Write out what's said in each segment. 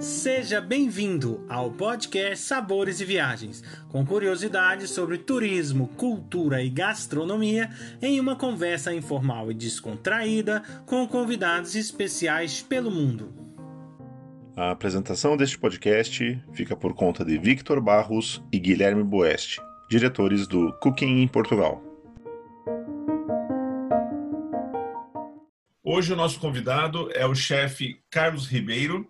Seja bem-vindo ao podcast Sabores e Viagens, com curiosidades sobre turismo, cultura e gastronomia, em uma conversa informal e descontraída com convidados especiais pelo mundo. A apresentação deste podcast fica por conta de Victor Barros e Guilherme Boeste, diretores do Cooking em Portugal. Hoje o nosso convidado é o chefe Carlos Ribeiro,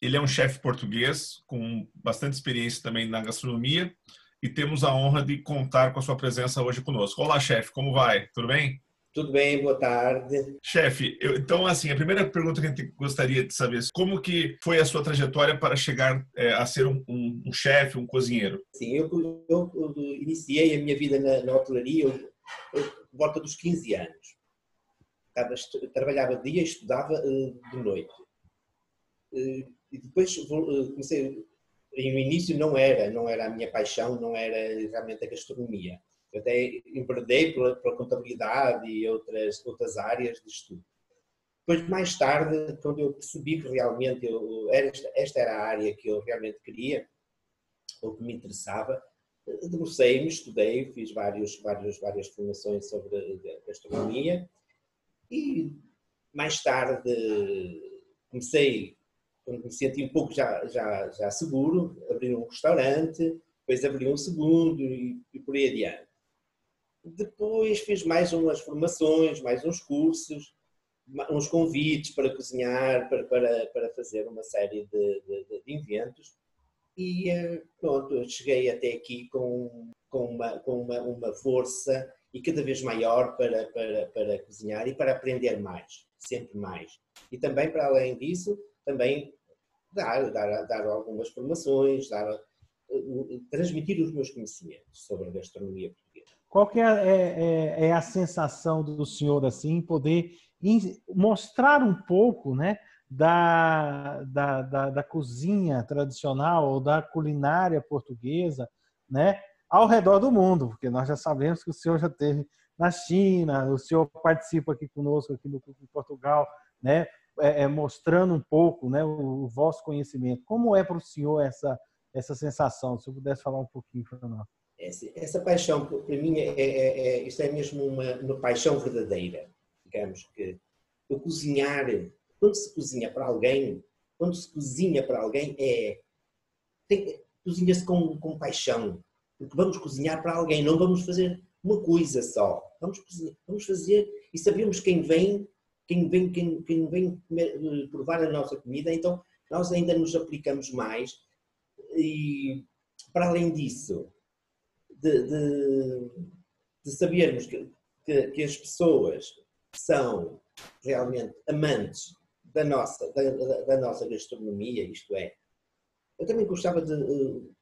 ele é um chefe português com bastante experiência também na gastronomia e temos a honra de contar com a sua presença hoje conosco. Olá, chefe, como vai? Tudo bem? Tudo bem, boa tarde. Chefe, então assim, a primeira pergunta que a gente gostaria de saber, como que foi a sua trajetória para chegar é, a ser um, um, um chefe, um cozinheiro? Sim, eu, eu, eu, iniciei a minha vida na, na hotelaria por volta dos 15 anos. trabalhava de dia e estudava uh, de noite. Uh, e depois eh, comecei, no início não era, não era a minha paixão, não era realmente a gastronomia. Eu até enverdei pela, pela contabilidade e outras, outras áreas de estudo. Depois, mais tarde, quando eu percebi que realmente eu, esta, esta era a área que eu realmente queria, ou que me interessava, debrucei-me, estudei, fiz vários, vários, várias formações sobre gastronomia e mais tarde comecei quando me senti um pouco já, já, já seguro, abri um restaurante, depois abri um segundo e, e por aí adiante. Depois fiz mais umas formações, mais uns cursos, uns convites para cozinhar, para, para, para fazer uma série de, de, de eventos. E eh, pronto, cheguei até aqui com, com, uma, com uma, uma força e cada vez maior para, para, para cozinhar e para aprender mais, sempre mais. E também, para além disso, também dar, dar, dar algumas formações, dar, eh, transmitir os meus conhecimentos sobre a gastronomia portuguesa. Qual que é, é, é, é a sensação do senhor assim, poder mostrar um pouco, né, da, da, da, da, cozinha tradicional ou da culinária portuguesa, né, ao redor do mundo, porque nós já sabemos que o senhor já teve na China, o senhor participa aqui conosco aqui no em Portugal, né, é, é, mostrando um pouco né, o, o, vosso conhecimento. Como é para o senhor essa, essa sensação? Se eu pudesse falar um pouquinho para nós. Essa, essa paixão, para mim, é, é, é, é mesmo uma, uma paixão verdadeira. Digamos que o cozinhar, quando se cozinha para alguém, quando se cozinha para alguém, é. Cozinha-se com, com paixão. Porque vamos cozinhar para alguém, não vamos fazer uma coisa só. Vamos, vamos fazer e sabemos quem vem quem vem, quem, quem vem eh, provar a nossa comida, então nós ainda nos aplicamos mais e para além disso, de, de, de sabermos que, que, que, as pessoas são realmente amantes da nossa, da, da, nossa gastronomia, isto é, eu também gostava de uh,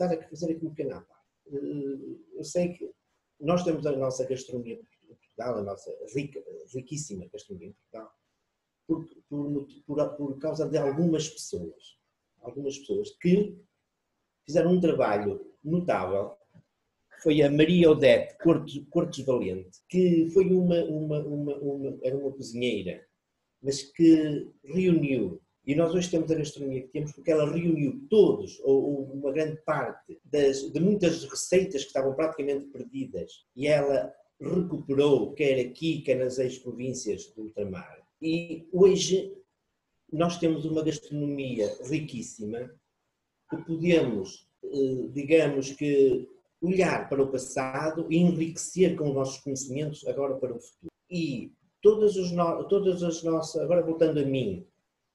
dar a fazer aqui um pequeno. Uh, eu sei que nós temos a nossa gastronomia Portugal, a nossa rica, riquíssima gastronomia em Portugal, por, por, por, por causa de algumas pessoas. Algumas pessoas que fizeram um trabalho notável. Foi a Maria Odete Cortes, Cortes Valente, que foi uma, uma, uma, uma, era uma cozinheira, mas que reuniu e nós hoje temos a gastronomia que temos porque ela reuniu todos, ou uma grande parte, das, de muitas receitas que estavam praticamente perdidas. E ela recuperou, quer aqui, quer nas ex-províncias do ultramar. E hoje nós temos uma gastronomia riquíssima que podemos, eh, digamos que, olhar para o passado e enriquecer com os nossos conhecimentos agora para o futuro. E todas, os no... todas as nossas, agora voltando a mim,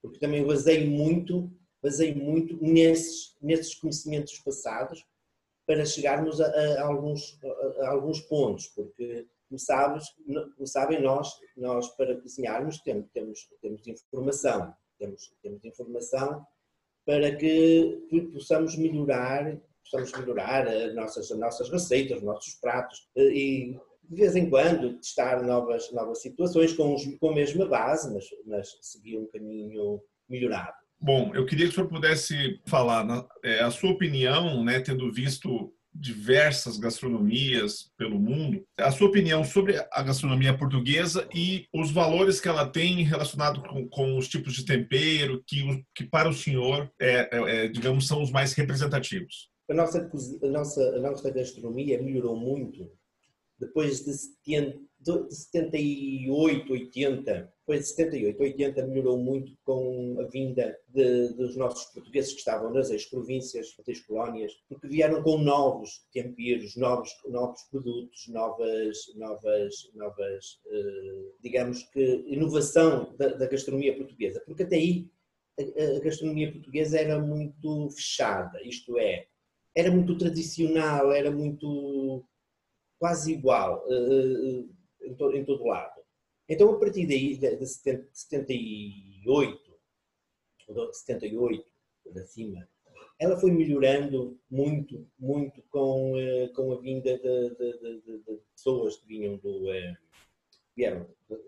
porque também baseio muito, baseio muito nesses, nesses conhecimentos passados, para chegarmos a, a alguns, a, a, alguns pontos, porque, como, sabes, como sabem, nós, nós para cozinharmos temos, temos, temos informação, temos, temos informação para que possamos melhorar, possamos melhorar as nossas, as nossas receitas, os nossos pratos e de vez em quando testar novas, novas situações com, os, com a mesma base, mas, mas seguir um caminho melhorado. Bom, eu queria que o senhor pudesse falar é, a sua opinião, né, tendo visto diversas gastronomias pelo mundo. A sua opinião sobre a gastronomia portuguesa e os valores que ela tem relacionado com, com os tipos de tempero que, que para o senhor, é, é, é digamos, são os mais representativos? A nossa, a, nossa, a nossa gastronomia melhorou muito depois de 70, de 78, 80, depois de 78, 80 melhorou muito com a vinda de, dos nossos portugueses que estavam nas ex-províncias, nas ex-colónias, porque vieram com novos temperos, novos, novos produtos, novas, novas, novas eh, digamos que, inovação da, da, gastronomia portuguesa. Porque até aí a, a gastronomia portuguesa era muito fechada, isto é, era muito tradicional, era muito quase igual. Em, to, em todo lado. Então, a partir daí, de 78, 78 para cima, ela foi melhorando muito, muito com, eh, com a vinda de, de, de, de pessoas que vinham do, eh, vieram das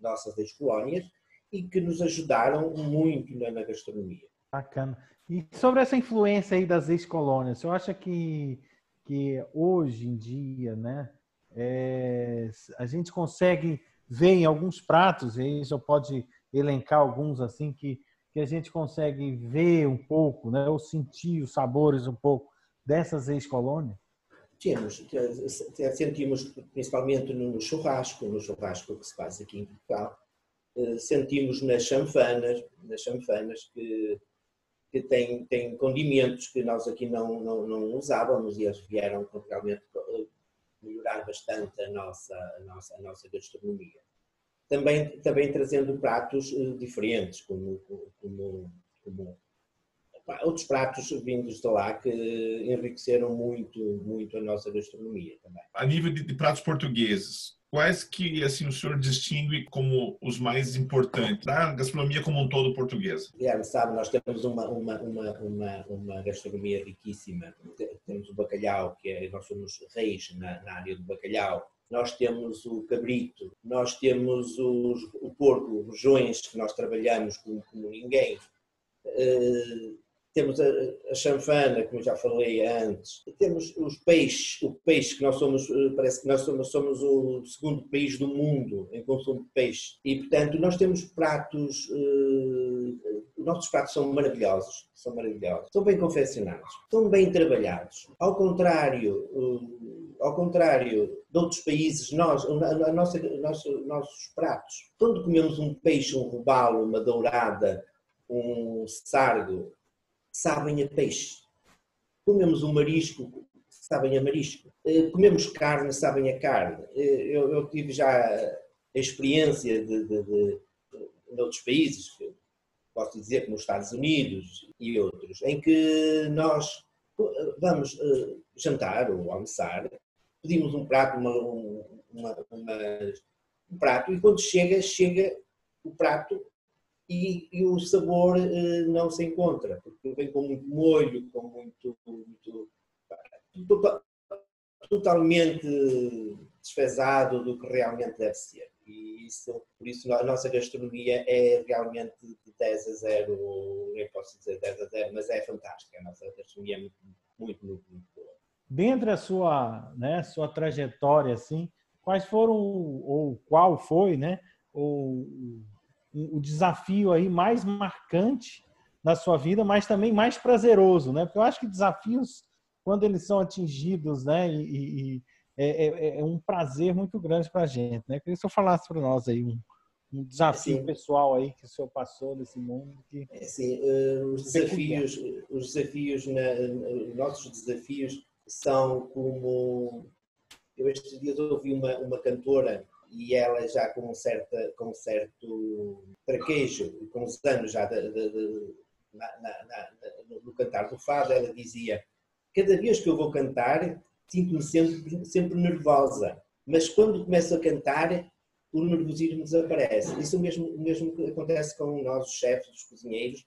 nossas ex-colónias e que nos ajudaram muito na, na, gastronomia. Bacana. E sobre essa influência aí das ex-colônias, você acha que, que hoje em dia, né, é, a gente consegue ver em alguns pratos, e aí já pode elencar alguns assim que, que a gente consegue ver um pouco, né, ou sentir os sabores um pouco dessas ex-colônias? Temos, sentimos principalmente no churrasco, no churrasco que se faz aqui em Portugal, eh, sentimos nas chanfanas, nas chanfanas que, que têm, têm condimentos que nós aqui não, não, não usávamos e eles vieram realmente bastante a nossa, a nossa, a nossa gastronomia. Também, também trazendo pratos eh, diferentes, como, como, como outros pratos vindos de lá que enriqueceram muito, muito a nossa gastronomia também. A nível de pratos portugueses, Quais que assim o senhor distingue como os mais importantes da gastronomia como um todo portuguesa? Guilherme, sabe, nós temos uma, uma, uma, uma, uma gastronomia riquíssima. Temos o bacalhau, que é, nós somos reis na, na área do bacalhau. Nós temos o cabrito, nós temos os, o porco, os rojões, que nós trabalhamos como, como ninguém. Uh, temos a, a chanfana, como já falei antes, temos os peixes, o peixe que nós somos, eh, parece que nós somos, somos o segundo país do mundo em consumo de peixe. E portanto nós temos pratos, uh, nossos pratos são maravilhosos, são maravilhosos, são bem confeccionados, são bem trabalhados, ao contrário, uh, ao contrário de outros países, nós, a nossa, nosso, nossos pratos, quando comemos um peixe, um robalo, uma dourada, um sargo, sabem a peixe. Comemos um marisco, sabem a marisco. Eh, comemos carne, sabem a carne. Eh, eu, eu tive já a experiência de, de, de, de outros países, posso dizer como os Estados Unidos e outros, em que nós vamos eh, jantar ou almoçar, pedimos um prato, uma, uma, uma, um prato, e quando chega, chega o prato e, e, o sabor eh, não se encontra, porque vem com muito molho, com muito, muito tota, totalmente desfezado do que realmente deve ser. E isso, por isso a nossa gastronomia é realmente de 10 a 0, nem posso dizer 10 a 0, mas é fantástica. A nossa gastronomia é muito, muito, muito, muito boa. Dentro da sua, né, sua trajetória, assim, quais foram, ou qual foi, né, o o desafio aí mais marcante na sua vida, mas também mais prazeroso, né? Porque eu acho que desafios, quando eles são atingidos, né, e, e é, é, é, um prazer muito grande para a gente, né? Queria que o senhor falasse para nós aí um, um desafio Sim. pessoal aí que o senhor passou nesse mundo. Que... É, sim, uh, os desafios, os desafios, na, nossos desafios são como eu estes dias ouvi uma, uma cantora e ela já com um, certa, com certo traquejo, com os anos já de, de, de, na, na, na, no cantar do fado, ela dizia: Cada vez que eu vou cantar, sinto-me sempre, sempre nervosa, mas quando começo a cantar, o nervosismo desaparece. Isso mesmo, mesmo acontece com nós, os chefes, os cozinheiros,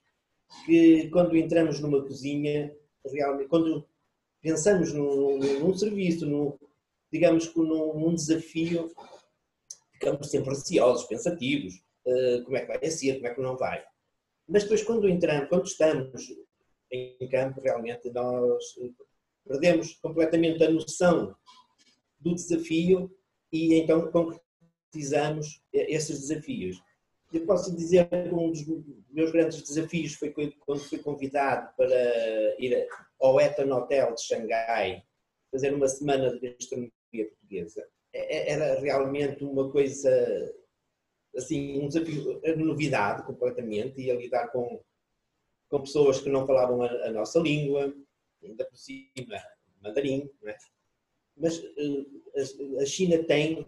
que quando entramos numa cozinha, realmente, quando pensamos num, num serviço, num, digamos que num, num desafio, ficamos sempre ansiosos, pensativos, uh, como é que vai ser, como é que não vai. Mas depois quando entramos, quando estamos em campo, realmente nós perdemos completamente a noção do desafio e então concretizamos esses desafios. Eu posso dizer que um dos meus grandes desafios foi quando fui convidado para ir ao Etan Hotel de Xangai, fazer uma semana de gastronomia portuguesa. É, é, era realmente uma coisa, assim, um desafio, novidade completamente, e a lidar com, com pessoas que não falavam a, a nossa língua, ainda por cima mandarim, é? mas uh, a China tem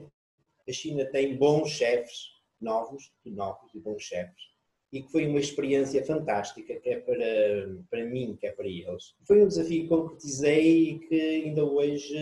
a China tem bons chefes novos, novos e bons chefes, e que foi uma experiência fantástica, que é para, para mim, que é para eles. Foi um desafio que concretizei e que ainda hoje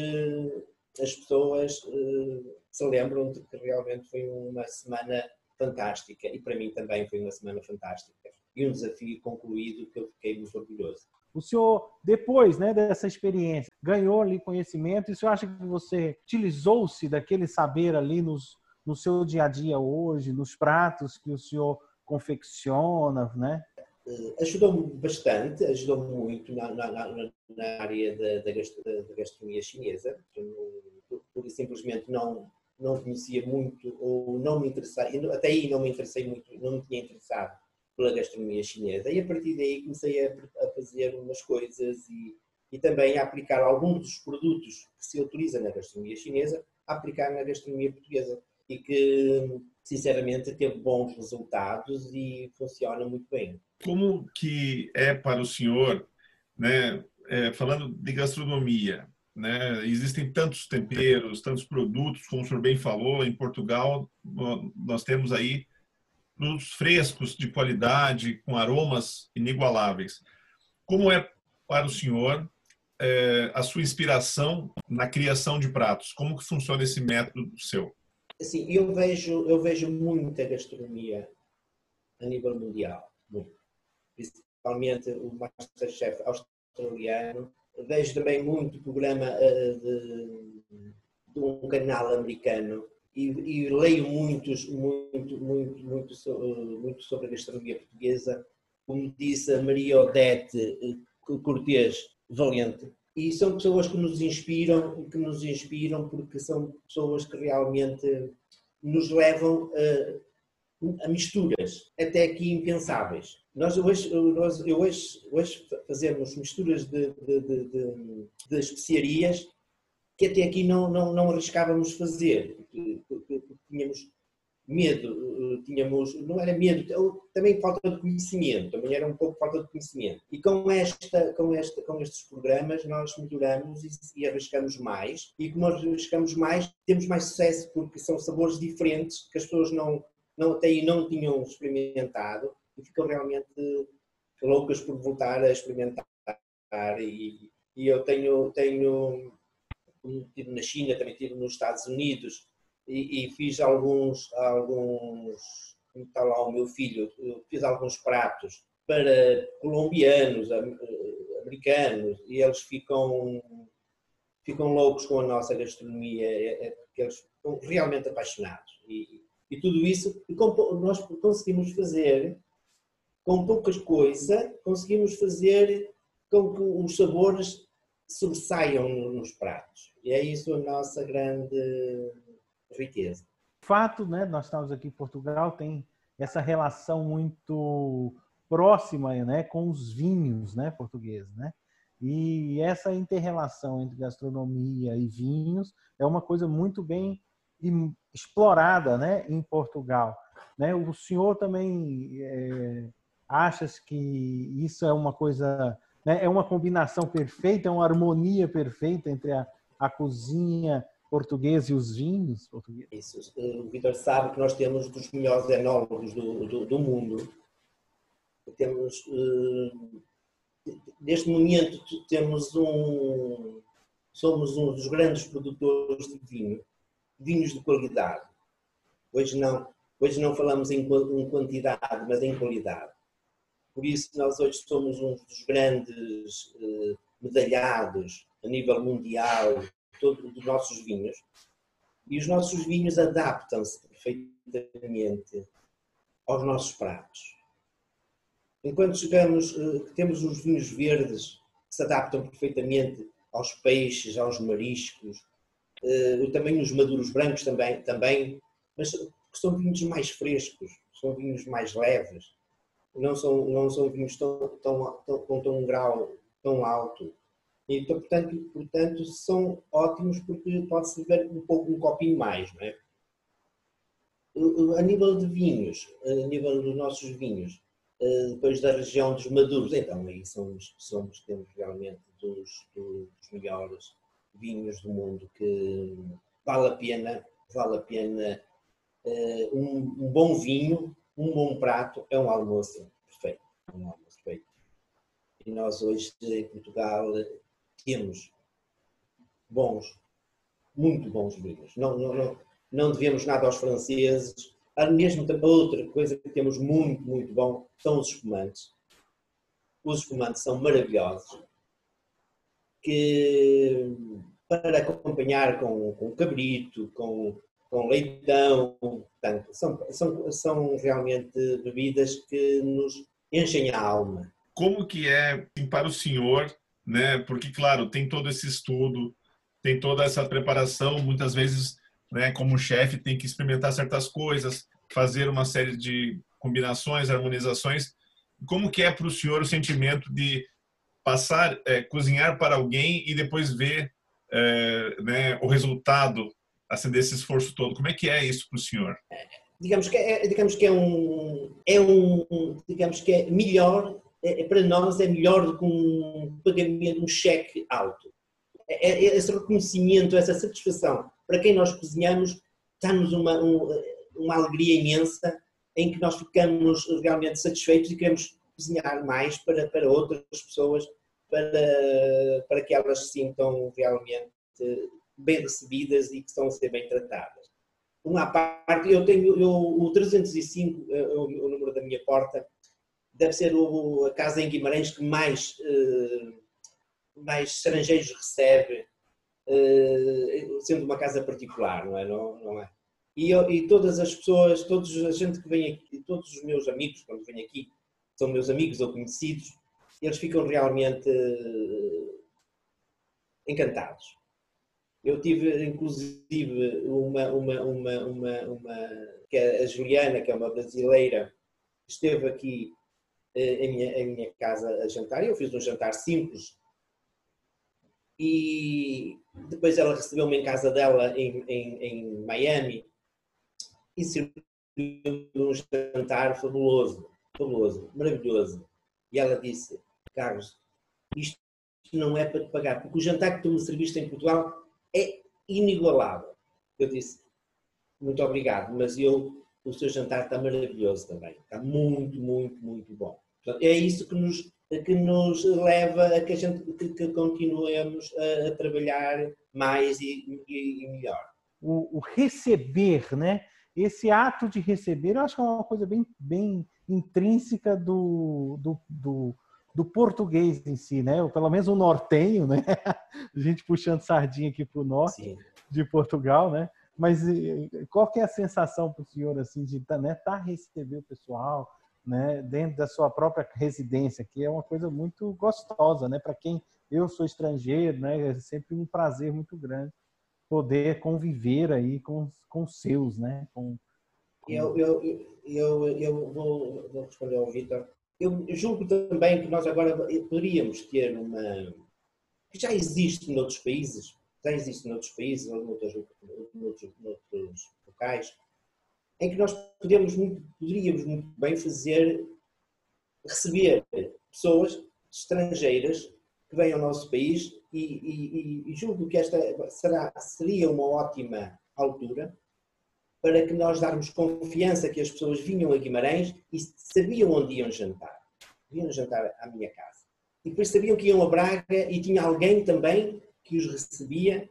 as pessoas uh, se lembram de que realmente foi uma semana fantástica e para mim também foi uma semana fantástica e um desafio concluído que eu fiquei muito orgulhoso. O senhor, depois né, dessa experiência, ganhou ali conhecimento e o senhor acha que você utilizou-se daquele saber ali nos, no seu dia a dia hoje, nos pratos que o senhor confecciona, né? Eh, ajudou-me bastante, ajudou muito na, na, na área da, da, gastronomia chinesa. Eu, por simplesmente não, não conhecia muito ou não me interessava, até aí não me interessei muito, não me tinha interessado pela gastronomia chinesa e a partir daí comecei a, a fazer umas coisas e, e também a aplicar alguns dos produtos que se utiliza na gastronomia chinesa, a aplicar na gastronomia portuguesa e que sinceramente teve bons resultados e funciona muito bem. Como que é para o senhor, né, é, falando de gastronomia, né, existem tantos temperos, tantos produtos, como o senhor bem falou, em Portugal nós temos aí produtos frescos, de qualidade, com aromas inigualáveis. Como é para o senhor é, a sua inspiração na criação de pratos? Como que funciona esse método seu? Assim, eu vejo, eu vejo muita gastronomia a nível mundial, muito. principalmente o Masterchef australiano. Vejo também muito programa uh, de, de um canal americano e, e, leio muitos, muito, muito, muito, muito sobre a gastronomia portuguesa. Como disse a Maria Odete eh, Cortês Valente, e são pessoas que nos inspiram, que nos inspiram porque são pessoas que realmente nos levam a, a misturas, até aqui impensáveis. Nós hoje, nós, eu hoje, hoje fazemos misturas de, de, de, de, especiarias que até aqui não, não, não arriscávamos fazer, porque, tínhamos medo, tínhamos, não era medo, também falta de conhecimento, também era um pouco falta de conhecimento. E com, esta, com, esta, com estes programas nós melhoramos e, e arriscamos mais, e como arriscamos mais, temos mais sucesso, porque são sabores diferentes que as pessoas não, não até aí não tinham experimentado e ficam realmente loucas por voltar a experimentar. E, e eu tenho, tenho, tive na China, também tive nos Estados Unidos, e, e fiz alguns, alguns, está lá o meu filho, fiz alguns pratos para colombianos, americanos, e eles ficam, ficam loucos com a nossa gastronomia, é, é, porque eles estão realmente apaixonados. E, e tudo isso nós conseguimos fazer com poucas coisas, conseguimos fazer com que os sabores sobressaiam nos pratos. E é isso a nossa grande riqueza. Fato, né? Nós estamos aqui em Portugal, tem essa relação muito próxima, né, com os vinhos, né, portugueses, né? E essa interrelação entre gastronomia e vinhos é uma coisa muito bem explorada, né, em Portugal. Né? O senhor também é, acha que isso é uma coisa, né, é uma combinação perfeita, é uma harmonia perfeita entre a, a cozinha português e os vinhos portugueses? Isso. O Vitor sabe que nós temos dos melhores enólogos do, do, do mundo. Temos, uh, neste momento, temos um, somos um dos grandes produtores de vinho, vinhos de qualidade. Hoje não, hoje não falamos em, em quantidade, mas em qualidade. Por isso, nós hoje somos um dos grandes uh, medalhados a nível mundial todo, dos nossos vinhos. E os nossos vinhos adaptam-se perfeitamente aos nossos pratos. Enquanto chegamos, eh, temos os vinhos verdes que se adaptam perfeitamente aos peixes, aos mariscos, uh, também os maduros brancos também, também, mas são vinhos mais frescos, são vinhos mais leves, não são, não são vinhos tão, tão, tão, com tão um grau tão alto. Então, portanto, portanto, são ótimos porque pode-se beber um pouco, um copinho mais, não é? A nível de vinhos, a nível dos nossos vinhos, eh, depois da região dos maduros, então aí somos, somos temos realmente dos, dos melhores vinhos do mundo que vale a pena, vale a pena uh, um, um, bom vinho, um bom prato é um almoço perfeito, é um almoço perfeito. E nós hoje em Portugal temos bons, muito bons vinhos. Não, não, não, não devemos nada aos franceses. Mesmo outra coisa que temos muito, muito bom são os espumantes. Os espumantes são maravilhosos. Que para acompanhar com, com cabrito, com, com leitão, portanto, são, são, são realmente bebidas que nos enchem a alma. Como que é para o senhor né? Porque claro, tem todo esse estudo, tem toda essa preparação, muitas vezes, né, como chefe tem que experimentar certas coisas, fazer uma série de combinações, harmonizações. Como que é para o senhor o sentimento de passar, é, cozinhar para alguém e depois ver é, né, o resultado assim, desse esforço todo? Como é que é isso para o senhor? Digamos que é, digamos que é um, é um, digamos que é melhor é, é, para nós é melhor do que um pagamento, um cheque alto. É, é, esse reconhecimento, essa satisfação, para quem nós cozinhamos, dá-nos uma, um, uma alegria imensa em que nós ficamos realmente satisfeitos e queremos cozinhar mais para, para outras pessoas, para, para que elas se sintam realmente bem recebidas e que estão a ser bem tratadas. Uma parte, eu tenho eu, o 305, é o, o número da minha porta, deve ser o, a casa em Guimarães que mais, uh, mais estrangeiros recebe, uh, sendo uma casa particular, não é? Não, não é? E, e, todas as pessoas, todos a gente que vem aqui, todos os meus amigos, quando vêm aqui, são meus amigos ou conhecidos, eles ficam realmente uh, encantados. Eu tive, inclusive, uma, uma, uma, uma, uma, que é a Juliana, que é uma brasileira, esteve aqui em minha, em minha casa a jantar. Eu fiz um jantar simples e depois ela recebeu-me em casa dela em, em, em Miami e serviu um jantar fabuloso, fabuloso, maravilhoso. E ela disse, Carlos, isto não é para te pagar, porque o jantar que tu me serviste em Portugal é inigualável. Eu disse, muito obrigado, mas eu, o seu jantar está maravilhoso também, está muito, muito, muito bom. É isso que nos, que nos leva a que, a gente, que, que continuemos a, a, trabalhar mais e, e, e melhor. O, o, receber, né? Esse ato de receber, eu acho que é uma coisa bem, bem intrínseca do, do, do, do português em si, né? Ou pelo menos o nortenho, né? A gente puxando sardinha aqui para o norte Sim. de Portugal, né? Mas qual que é a sensação para o senhor assim de né, tá receber o pessoal, né, dentro da sua própria residência, que é uma coisa muito gostosa, né, para quem eu sou estrangeiro, né, é sempre um prazer muito grande poder conviver aí com com seus, né, com, com... Eu, eu, eu, eu vou, vou responder ao Vitor. Eu julgo também que nós agora poderíamos ter uma que já existe noutros países, já existe noutros países ou noutros, noutros, noutros locais, em que nós podemos poderíamos muito bem fazer, receber pessoas estrangeiras que vêm ao nosso país e, e, e julgo que esta será, seria uma ótima altura para que nós darmos confiança que as pessoas vinham a Guimarães e sabiam onde iam jantar. Iam jantar à minha casa. E depois sabiam que iam a Braga e tinha alguém também que os recebia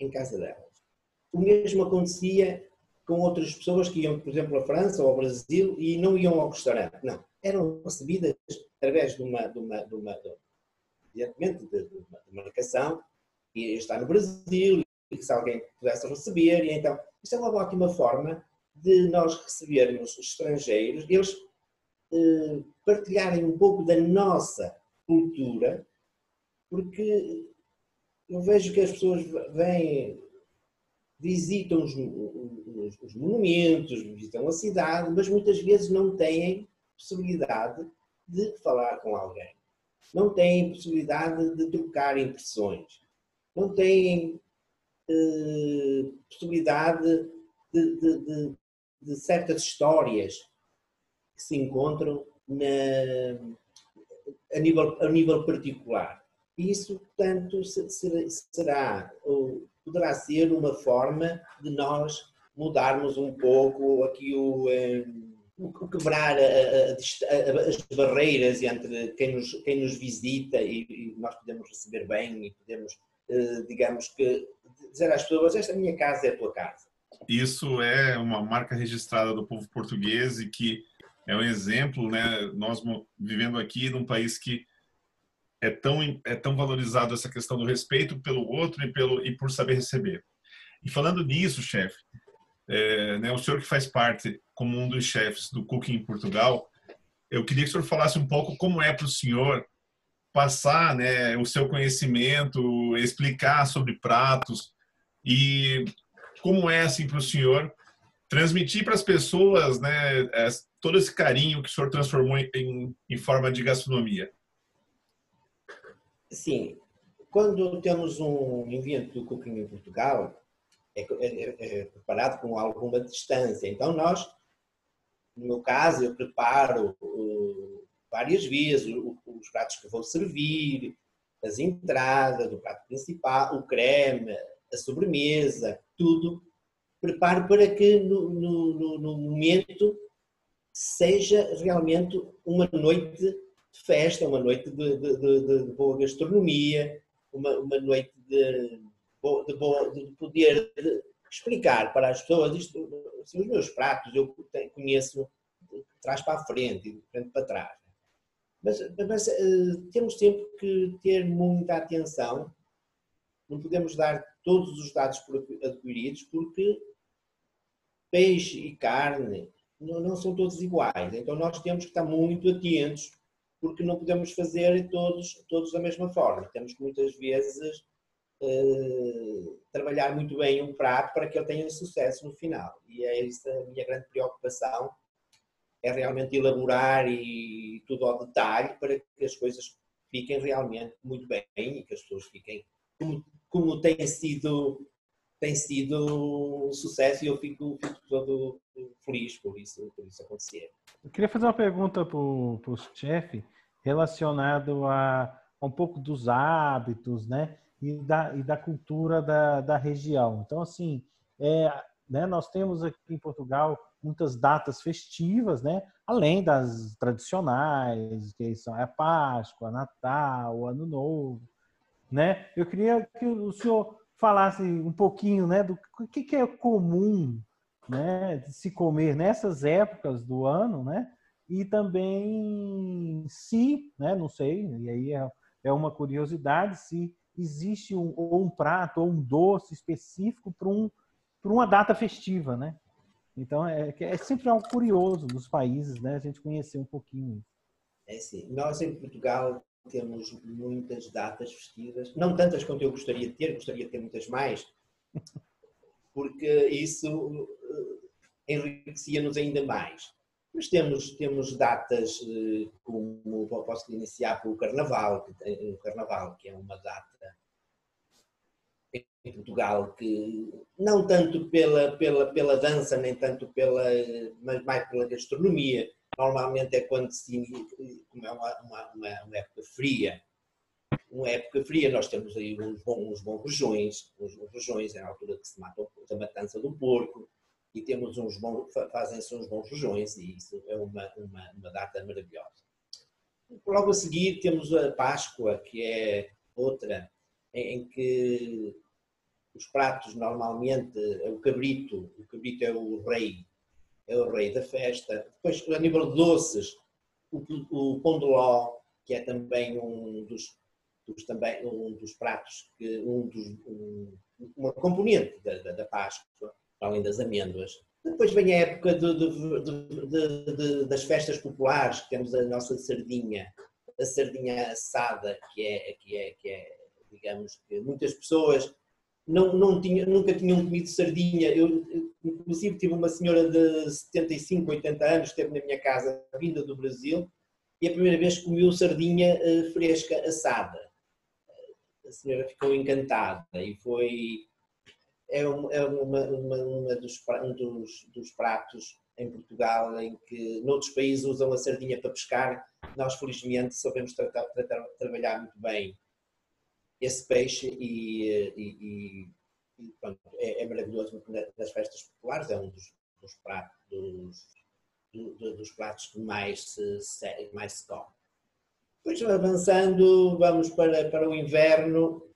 em casa delas. O mesmo acontecia com outras pessoas que iam, por exemplo, à França ou ao Brasil e não iam ao restaurante. Não. Eram recebidas através de uma, de uma, de uma, de, de uma marcação e está no Brasil e que se alguém pudesse receber. E então, isto é uma ótima forma de nós recebermos estrangeiros, eles eh, partilharem um pouco da nossa cultura, porque eu vejo que as pessoas vêm, visitam os, os, os monumentos, visitam a cidade, mas muitas vezes não têm possibilidade de falar com alguém, não têm possibilidade de trocar impressões, não têm eh, possibilidade de, de, de, de, certas histórias que se encontram na, a, nível, a nível particular. Isso, portanto, será ou poderá ser uma forma de nós mudarmos um pouco aqui o, eh, o quebrar a, a, as barreiras entre quem nos, quem nos visita e, e, nós podemos receber bem e podemos, eh, digamos que, dizer às pessoas: esta minha casa é a tua casa. Isso é uma marca registrada do povo português e que é um exemplo, né? Nós vivendo aqui num país que é tão é tão valorizado essa questão do respeito pelo outro e pelo e por saber receber. E falando nisso, chefe, é, né, o senhor que faz parte como um dos chefes do Cooking em Portugal, eu queria que o senhor falasse um pouco como é para o senhor passar né, o seu conhecimento, explicar sobre pratos e como é assim para o senhor transmitir para as pessoas né, todo esse carinho que o senhor transformou em, em forma de gastronomia. Sim, quando temos um evento do Cooking em Portugal, é, é, é, preparado com alguma distância. Então nós, no meu caso, eu preparo várias vezes os pratos que vou servir, as entradas, o prato principal, o creme, a sobremesa, tudo. Preparo para que no, no, no momento seja realmente uma noite festa, uma noite de, de, de, de boa gastronomia, uma, uma noite de, de, poder explicar para as pessoas isto, assim, os meus pratos eu conheço de trás para a frente e de frente para trás. Mas, mas uh, temos sempre que ter muita atenção, não podemos dar todos os dados adquiridos porque peixe e carne não, não são todos iguais. Então nós temos que estar muito atentos porque não podemos fazer todos, todos da mesma forma. Temos que muitas vezes uh, trabalhar muito bem um prato para que ele tenha sucesso no final. E é essa a minha grande preocupação, é realmente elaborar e tudo ao detalhe para que as coisas fiquem realmente muito bem e que as pessoas fiquem como, como sido tem sido um sucesso e eu fico, fico todo feliz por isso, por isso acontecer. Eu queria fazer uma pergunta para o chefe relacionado a, a, um pouco dos hábitos, né? E da, e da cultura da, da região. Então, assim, é, né, nós temos aqui em Portugal muitas datas festivas, né? Além das tradicionais, que são a Páscoa, Natal, Ano Novo, né? Eu queria que o senhor falasse um pouquinho, né, do que, que é comum né, se comer nessas épocas do ano, né? E também se, né, não sei, e aí é, é uma curiosidade, se existe um, ou um prato ou um doce específico para um, uma data festiva, né? Então, é, é sempre algo curioso nos países, né? A gente conhecer um pouquinho. É sim. Nós, em Portugal, temos muitas datas festivas, não tantas quanto eu gostaria de ter, gostaria de ter muitas mais, porque isso eh, enriquecia-nos ainda mais. Mas temos, temos datas eh, como posso iniciar pelo Carnaval, o Carnaval, que é uma data em Portugal que não tanto pela, pela, pela dança, nem tanto pela, mas mais pela gastronomia. Normalmente é quando se como é uma, uma, uma, época fria, uma época fria, nós temos aí uns bons, uns bons rojões, uns bons rojões, é a altura que se mata a matança do porco, e temos uns bons, fazem-se uns bons rojões, e isso é uma, uma, uma data maravilhosa. Logo a seguir temos a Páscoa, que é outra, em que os pratos normalmente, o cabrito, o cabrito é o rei, é o rei da festa. Depois, a nível de doces, o, o pão de ló, que é também um dos dos, também, um dos pratos, que, um dos, um, uma componente da, da, da, Páscoa, além das amêndoas. Depois vem a época de, de, de, das festas populares, que temos a nossa sardinha, a sardinha assada, que é, que é, que é digamos que muitas pessoas não, não tinha, nunca tinham comido sardinha. Eu, inclusive, tive uma senhora de 75, 80 anos, esteve na minha casa, vinda do Brasil, e a primeira vez comeu sardinha uh, fresca assada. A senhora ficou encantada e foi. É, um, é uma, uma, uma dos, um dos, dos pratos em Portugal em que noutros países usam a sardinha para pescar, nós felizmente sabemos tratar, tratar, trabalhar muito bem esse peixe e, e, e pronto, é, é, maravilhoso nas festas populares, é um dos, dos pratos, dos, do, dos pratos que mais se, mais se come. Depois avançando, vamos para, para o inverno,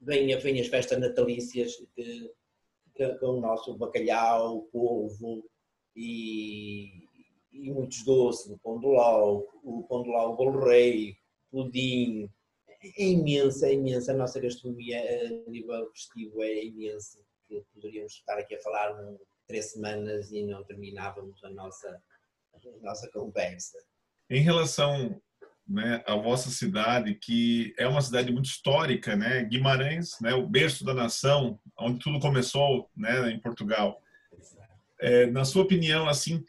vem, vem as festas natalícias que, que, com o nosso bacalhau, polvo e, e muitos doces, o pão o pão do o bolo rei, pudim, é imensa, é imensa. A nossa gastronomia a nível festivo é imensa. Poderíamos estar aqui a falar num, três semanas e não terminávamos a nossa, a nossa conversa. Em relação né, à vossa cidade, que é uma cidade muito histórica, né? Guimarães, né, o berço da nação, onde tudo começou, né, em Portugal. É, na sua opinião, assim,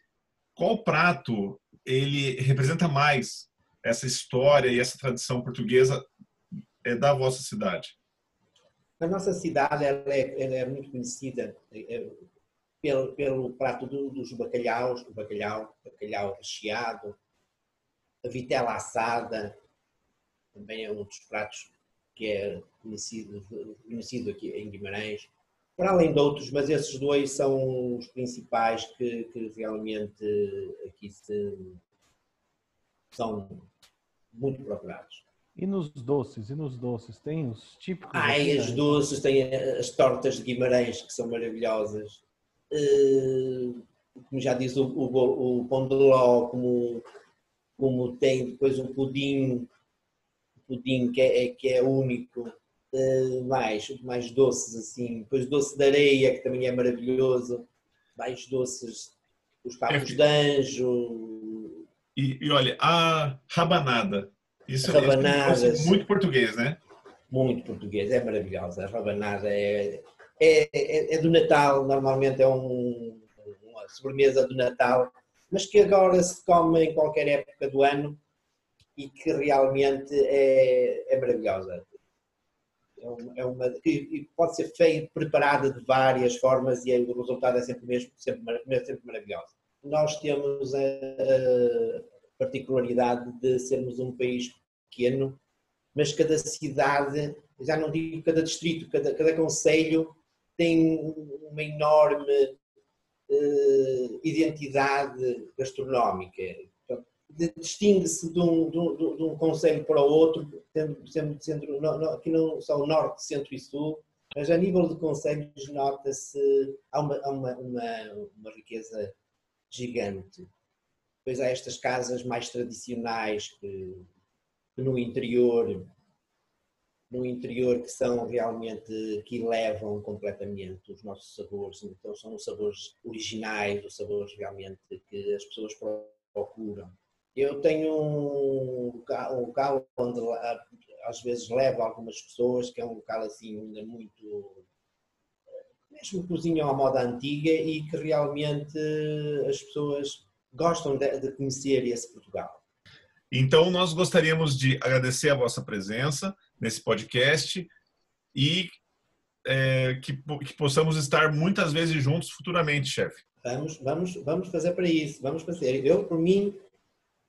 qual prato ele representa mais essa história e essa tradição portuguesa é, da vossa cidade? A nossa cidade ela é, ela é muito conhecida é, pelo, pelo prato do, dos bacalhaus, o bacalhau, bacalhau recheado, a vitela assada, também é um dos pratos que é conhecido, conhecido aqui em Guimarães, para além de outros, mas esses dois são os principais que, que realmente aqui se, são muito procurados. E nos doces? E nos doces? Tem os típicos? Ai, as doces, tem as tortas de Guimarães que são maravilhosas. Uh, como já disse, o, o, o pão de ló, como, como tem depois um pudim, pudim que é, que é único. Uh, mais, mais doces assim. Depois doce de areia, que também é maravilhoso. Mais doces, os papos é. de anjo. E, e olha, a rabanada isso, rabanadas, isso é muito português, né? Muito português, é maravilhosa. A rabanada é, é, é, é do Natal, normalmente é um, uma sobremesa do Natal, mas que agora se come em qualquer época do ano e que realmente é, é maravilhosa. É uma, é uma, e pode ser feita, preparada de várias formas e o resultado é sempre o mesmo, sempre, sempre maravilhoso. Nós temos a, a particularidade de sermos um país pequeno, mas cada cidade, já não digo cada distrito, cada, cada conselho tem uma enorme uh, identidade gastronómica. Distingue-se de um, de, um, de um conselho para o outro, tendo, sendo, sendo, não, não, aqui não são norte, centro e sul, mas a nível de conselhos nota-se há, uma, há uma, uma, uma riqueza gigante. Depois há estas casas mais tradicionais que, que no interior no interior que são realmente que elevam completamente os nossos sabores, então são os sabores originais, os sabores realmente que as pessoas procuram. Eu tenho um local onde às vezes levo algumas pessoas, que é um local assim ainda muito mesmo cozinham à moda antiga e que realmente as pessoas gostam de, de conhecer esse Portugal. Então, nós gostaríamos de agradecer a vossa presença nesse podcast e é, que, que, possamos estar muitas vezes juntos futuramente, chefe. Vamos, vamos, vamos fazer para isso, vamos fazer. Eu, por mim,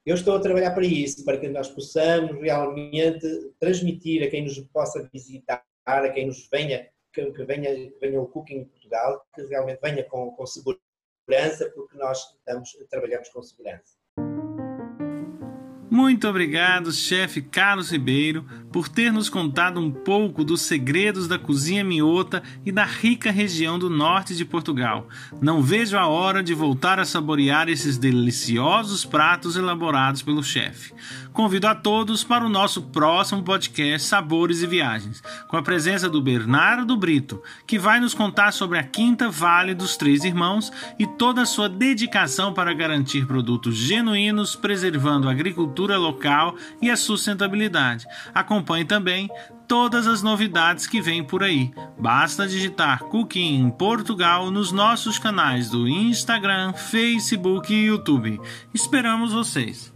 eu estou a trabalhar para isso, para que nós possamos realmente transmitir a quem nos possa visitar, a quem nos venha, que, que venha, que venha o Cooking em Portugal, que realmente venha com, com segurança segurança, porque nós estamos, trabalhamos com segurança. Muito obrigado, chefe Carlos Ribeiro, por ter nos contado um pouco dos segredos da cozinha miota e da rica região do norte de Portugal. Não vejo a hora de voltar a saborear esses deliciosos pratos elaborados pelo chefe. Convido a todos para o nosso próximo podcast Sabores e Viagens, com a presença do Bernardo Brito, que vai nos contar sobre a Quinta Vale dos Três Irmãos e toda a sua dedicação para garantir produtos genuínos, preservando a agricultura local e a sustentabilidade. Acompanhe acompanhe também todas as novidades que vêm por aí. Basta digitar Cooking Portugal nos nossos canais do Instagram, Facebook e YouTube. Esperamos vocês!